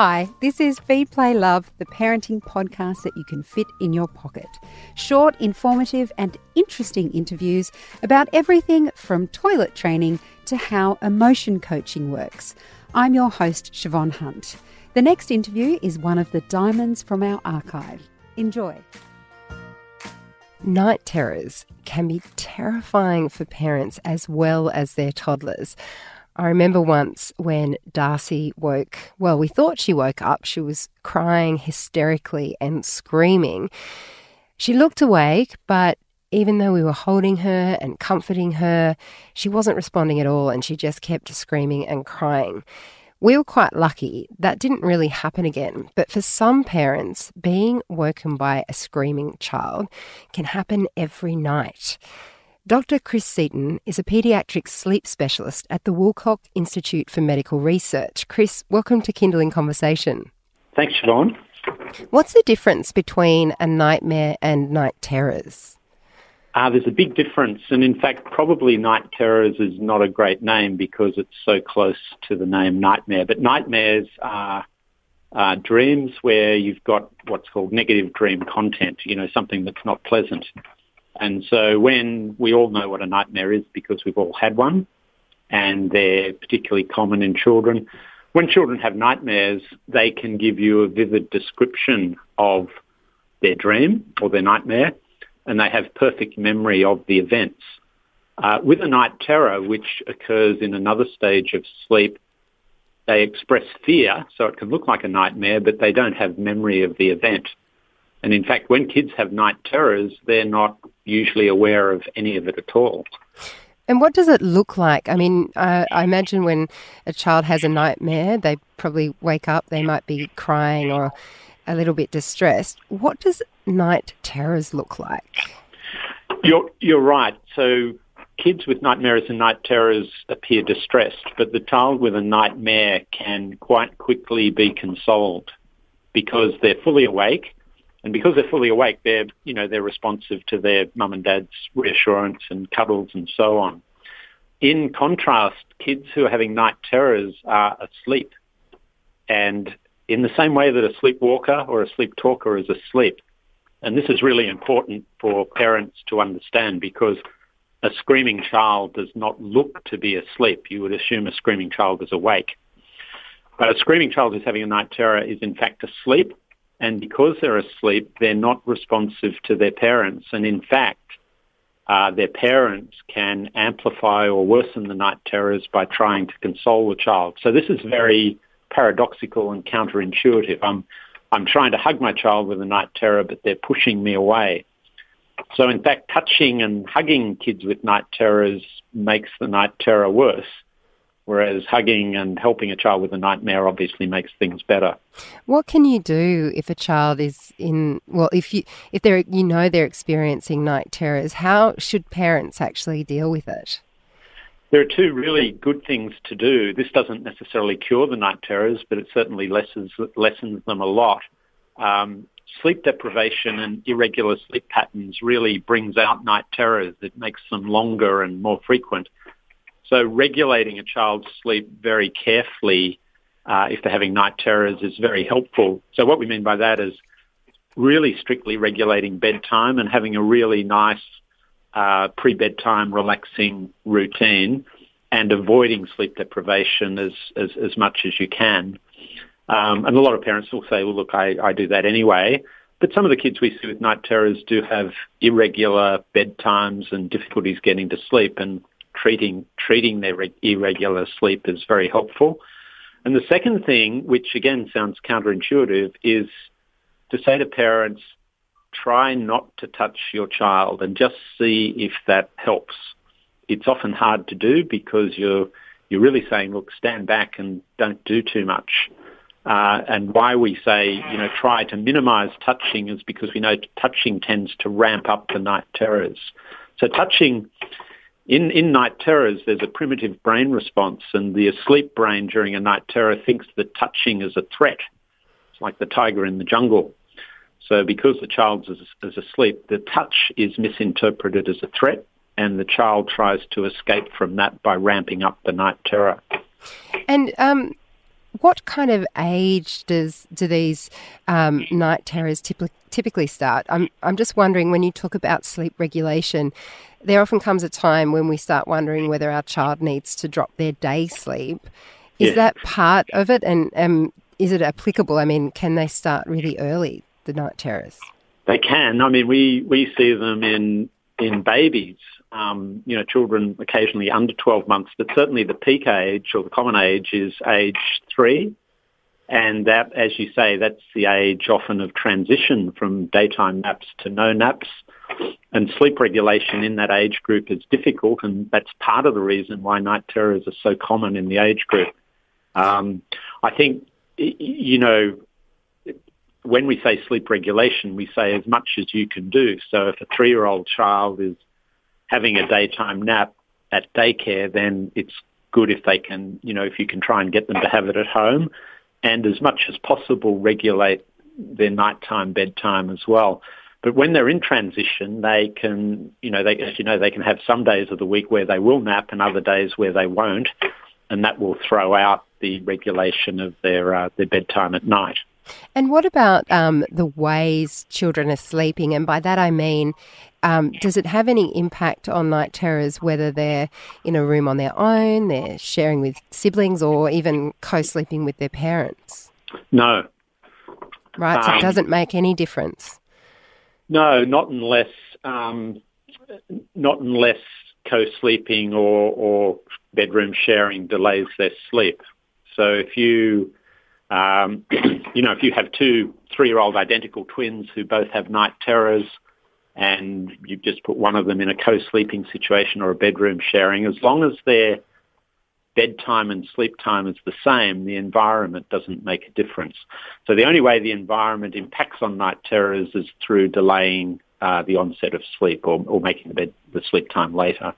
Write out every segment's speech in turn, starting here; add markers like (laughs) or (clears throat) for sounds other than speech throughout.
Hi, this is Feed Play Love, the parenting podcast that you can fit in your pocket. Short, informative, and interesting interviews about everything from toilet training to how emotion coaching works. I'm your host, Siobhan Hunt. The next interview is one of the diamonds from our archive. Enjoy. Night terrors can be terrifying for parents as well as their toddlers. I remember once when Darcy woke, well, we thought she woke up. She was crying hysterically and screaming. She looked awake, but even though we were holding her and comforting her, she wasn't responding at all and she just kept screaming and crying. We were quite lucky. That didn't really happen again. But for some parents, being woken by a screaming child can happen every night. Dr. Chris Seaton is a paediatric sleep specialist at the Woolcock Institute for Medical Research. Chris, welcome to Kindling Conversation. Thanks, Siobhan. What's the difference between a nightmare and night terrors? Uh, there's a big difference, and in fact, probably night terrors is not a great name because it's so close to the name nightmare. But nightmares are uh, dreams where you've got what's called negative dream content, you know, something that's not pleasant. And so when we all know what a nightmare is because we've all had one, and they're particularly common in children, when children have nightmares, they can give you a vivid description of their dream or their nightmare, and they have perfect memory of the events. Uh, with a night terror, which occurs in another stage of sleep, they express fear, so it can look like a nightmare, but they don't have memory of the event. And in fact, when kids have night terrors, they're not usually aware of any of it at all. And what does it look like? I mean, uh, I imagine when a child has a nightmare, they probably wake up, they might be crying or a little bit distressed. What does night terrors look like? You're, you're right. So kids with nightmares and night terrors appear distressed, but the child with a nightmare can quite quickly be consoled because they're fully awake and because they're fully awake, they're, you know, they're responsive to their mum and dad's reassurance and cuddles and so on. In contrast, kids who are having night terrors are asleep. And in the same way that a sleepwalker or a sleep talker is asleep, and this is really important for parents to understand because a screaming child does not look to be asleep. You would assume a screaming child is awake. But a screaming child who's having a night terror is in fact asleep and because they're asleep, they're not responsive to their parents. And in fact, uh, their parents can amplify or worsen the night terrors by trying to console the child. So this is very paradoxical and counterintuitive. I'm, I'm trying to hug my child with a night terror, but they're pushing me away. So in fact, touching and hugging kids with night terrors makes the night terror worse whereas hugging and helping a child with a nightmare obviously makes things better. What can you do if a child is in well if you if they're you know they're experiencing night terrors, how should parents actually deal with it? There are two really good things to do. This doesn't necessarily cure the night terrors, but it certainly lessens lessens them a lot. Um, sleep deprivation and irregular sleep patterns really brings out night terrors. It makes them longer and more frequent. So regulating a child's sleep very carefully uh, if they're having night terrors is very helpful. So what we mean by that is really strictly regulating bedtime and having a really nice uh, pre-bedtime relaxing routine and avoiding sleep deprivation as, as, as much as you can. Um, and a lot of parents will say, well, look, I, I do that anyway. But some of the kids we see with night terrors do have irregular bedtimes and difficulties getting to sleep. And treating treating their irregular sleep is very helpful. And the second thing, which again sounds counterintuitive, is to say to parents, try not to touch your child and just see if that helps. It's often hard to do because you're you're really saying, look, stand back and don't do too much. Uh, and why we say, you know, try to minimize touching is because we know touching tends to ramp up the night terrors. So touching in, in night terrors, there's a primitive brain response, and the asleep brain during a night terror thinks that touching is a threat. It's like the tiger in the jungle. So because the child is, is asleep, the touch is misinterpreted as a threat, and the child tries to escape from that by ramping up the night terror. And um, what kind of age does do these um, night terrors typically typically start? I'm I'm just wondering when you talk about sleep regulation, there often comes a time when we start wondering whether our child needs to drop their day sleep. Is yeah. that part of it, and um, is it applicable? I mean, can they start really early? The night terrors. They can. I mean, we we see them in in babies um, you know, children occasionally under 12 months, but certainly the peak age or the common age is age three. And that, as you say, that's the age often of transition from daytime naps to no naps. And sleep regulation in that age group is difficult, and that's part of the reason why night terrors are so common in the age group. Um, I think, you know, when we say sleep regulation, we say as much as you can do. So if a three-year-old child is having a daytime nap at daycare, then it's good if they can, you know, if you can try and get them to have it at home and as much as possible regulate their nighttime bedtime as well. But when they're in transition, they can, you know, they, as you know, they can have some days of the week where they will nap and other days where they won't, and that will throw out the regulation of their uh, their bedtime at night. And what about um, the ways children are sleeping? And by that I mean, um, does it have any impact on night terrors, whether they're in a room on their own, they're sharing with siblings, or even co sleeping with their parents? No. Right, so um, it doesn't make any difference. No, not unless um, not unless co-sleeping or, or bedroom sharing delays their sleep. So if you um, (clears throat) you know, if you have two three-year-old identical twins who both have night terrors and you just put one of them in a co-sleeping situation or a bedroom sharing, as long as their bedtime and sleep time is the same, the environment doesn't make a difference. So the only way the environment impacts on night terrors is through delaying uh, the onset of sleep or, or making the, bed, the sleep time later.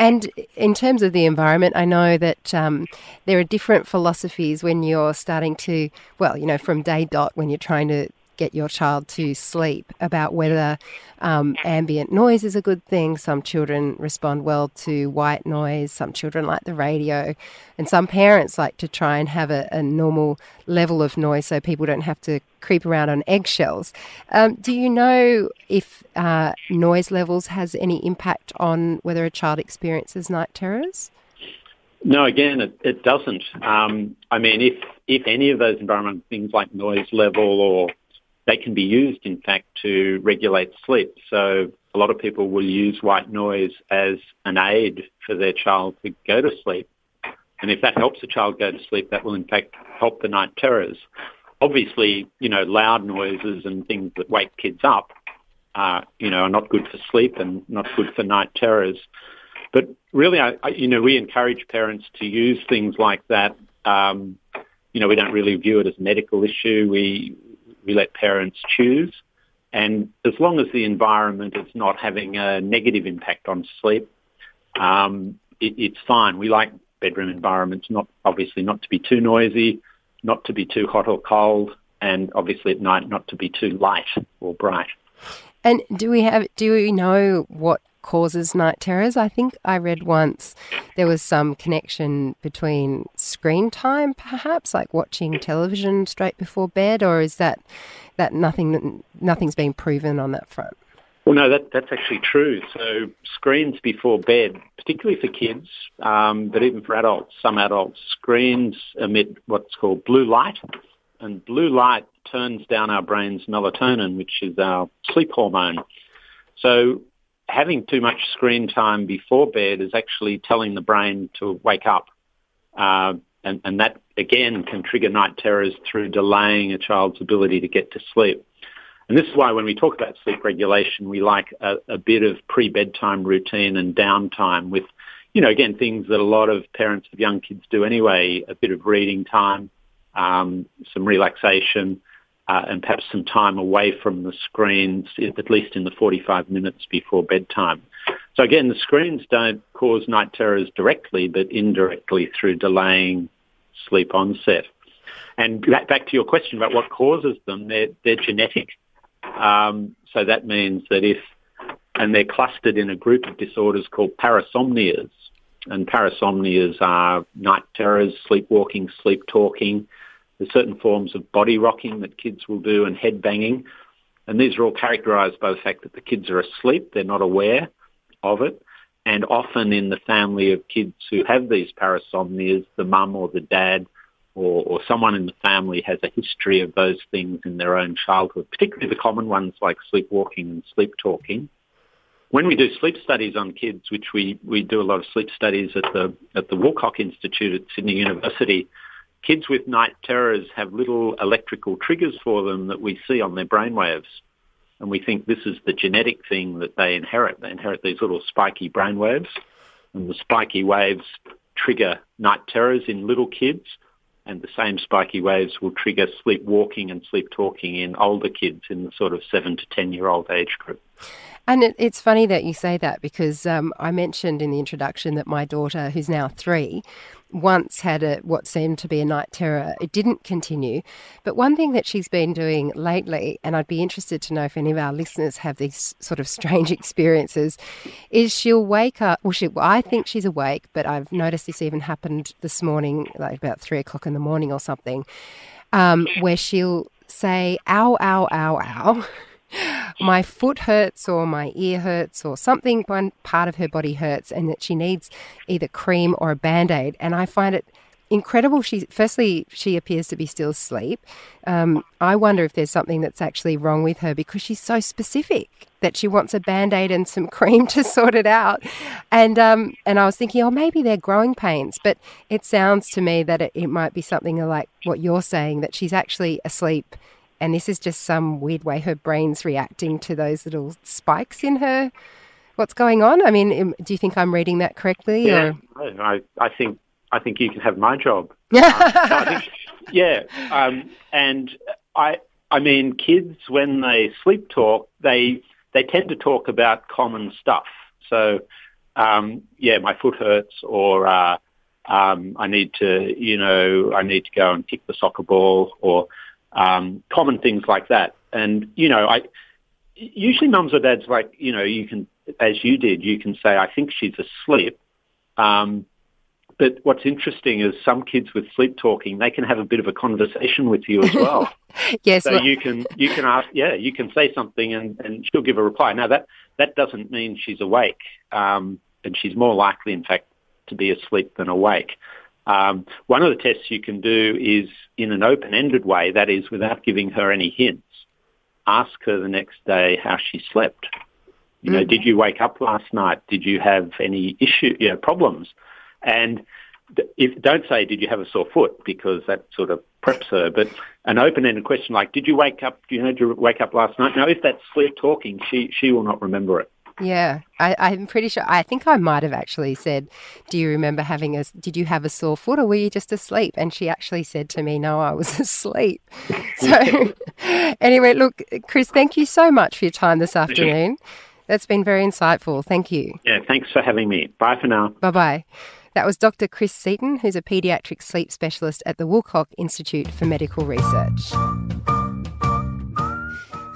And in terms of the environment, I know that um, there are different philosophies when you're starting to, well, you know, from day dot when you're trying to get your child to sleep about whether um, ambient noise is a good thing. Some children respond well to white noise, some children like the radio, and some parents like to try and have a, a normal level of noise so people don't have to creep around on eggshells. Um, do you know if uh, noise levels has any impact on whether a child experiences night terrors? No, again, it, it doesn't. Um, I mean, if if any of those environmental things like noise level or they can be used, in fact, to regulate sleep. So a lot of people will use white noise as an aid for their child to go to sleep. And if that helps a child go to sleep, that will in fact help the night terrors. Obviously, you know, loud noises and things that wake kids up, uh, you know, are not good for sleep and not good for night terrors. But really, I, I, you know, we encourage parents to use things like that. Um, you know, we don't really view it as a medical issue. We we let parents choose. And as long as the environment is not having a negative impact on sleep, um, it, it's fine. We like bedroom environments, not obviously not to be too noisy, not to be too hot or cold, and obviously at night not to be too light or bright. And do we have? Do we know what causes night terrors. I think I read once there was some connection between screen time, perhaps, like watching television straight before bed, or is that that nothing nothing's been proven on that front? Well, no, that, that's actually true. So screens before bed, particularly for kids, um, but even for adults, some adults, screens emit what's called blue light, and blue light turns down our brain's melatonin, which is our sleep hormone. So having too much screen time before bed is actually telling the brain to wake up. Uh, and, and that, again, can trigger night terrors through delaying a child's ability to get to sleep. And this is why when we talk about sleep regulation, we like a, a bit of pre-bedtime routine and downtime with, you know, again, things that a lot of parents of young kids do anyway, a bit of reading time, um, some relaxation, and perhaps some time away from the screens, at least in the 45 minutes before bedtime. So again, the screens don't cause night terrors directly, but indirectly through delaying sleep onset. And back to your question about what causes them, they're, they're genetic. Um, so that means that if, and they're clustered in a group of disorders called parasomnias. and parasomnias are night terrors, sleepwalking, sleep talking. There's certain forms of body rocking that kids will do and head banging. And these are all characterized by the fact that the kids are asleep, they're not aware of it. And often in the family of kids who have these parasomnias, the mum or the dad or, or someone in the family has a history of those things in their own childhood, particularly the common ones like sleepwalking and sleep talking. When we do sleep studies on kids, which we, we do a lot of sleep studies at the at the Woolcock Institute at Sydney University, kids with night terrors have little electrical triggers for them that we see on their brainwaves. And we think this is the genetic thing that they inherit. They inherit these little spiky brainwaves, and the spiky waves trigger night terrors in little kids and the same spiky waves will trigger sleepwalking and sleep talking in older kids in the sort of seven to 10 year old age group. And it, it's funny that you say that because um, I mentioned in the introduction that my daughter, who's now three, once had a what seemed to be a night terror. It didn't continue. But one thing that she's been doing lately, and I'd be interested to know if any of our listeners have these sort of strange (laughs) experiences, is she'll wake up. Well, she, I think she's awake, but I've noticed this even happened this morning, like about three o'clock in the morning or something, um, where she'll say, ow, ow, ow, ow. (laughs) my foot hurts or my ear hurts or something, one part of her body hurts, and that she needs either cream or a band aid. And I find it incredible. She firstly, she appears to be still asleep. Um, I wonder if there's something that's actually wrong with her because she's so specific that she wants a band aid and some (laughs) cream to sort it out. And um, and I was thinking, oh, maybe they're growing pains, but it sounds to me that it, it might be something like what you're saying that she's actually asleep and this is just some weird way her brain's reacting to those little spikes in her. What's going on? I mean, do you think I'm reading that correctly? Yeah, or? I, I think I think you can have my job. (laughs) uh, think, yeah, um, and I I mean, kids when they sleep talk, they they tend to talk about common stuff. So, um, yeah, my foot hurts, or uh, um, I need to, you know, I need to go and kick the soccer ball, or um, common things like that. And, you know, I usually mums or dads like, you know, you can, as you did, you can say, I think she's asleep. Um, but what's interesting is some kids with sleep talking, they can have a bit of a conversation with you as well. (laughs) yes. So well, you can you can ask, yeah, you can say something and, and she'll give a reply. Now that that doesn't mean she's awake, um, and she's more likely, in fact, to be asleep than awake. Um, one of the tests you can do is in an open-ended way, that is, without giving her any hints. Ask her the next day how she slept. You know, mm. did you wake up last night? Did you have any issue, you know, problems? And if, don't say, did you have a sore foot? Because that sort of preps her. But an open-ended question like, did you wake up, you know, did you wake up last night? Now, if that's sleep talking, she, she will not remember it. Yeah, I, am pretty sure. I think I might have actually said, "Do you remember having a? Did you have a sore foot, or were you just asleep?" And she actually said to me, "No, I was (laughs) asleep." (laughs) So, anyway, look, Chris, thank you so much for your time this afternoon. That's been very insightful. Thank you. Yeah, thanks for having me. Bye for now. Bye bye. That was Dr. Chris Seaton, who's a paediatric sleep specialist at the Woolcock Institute for Medical Research.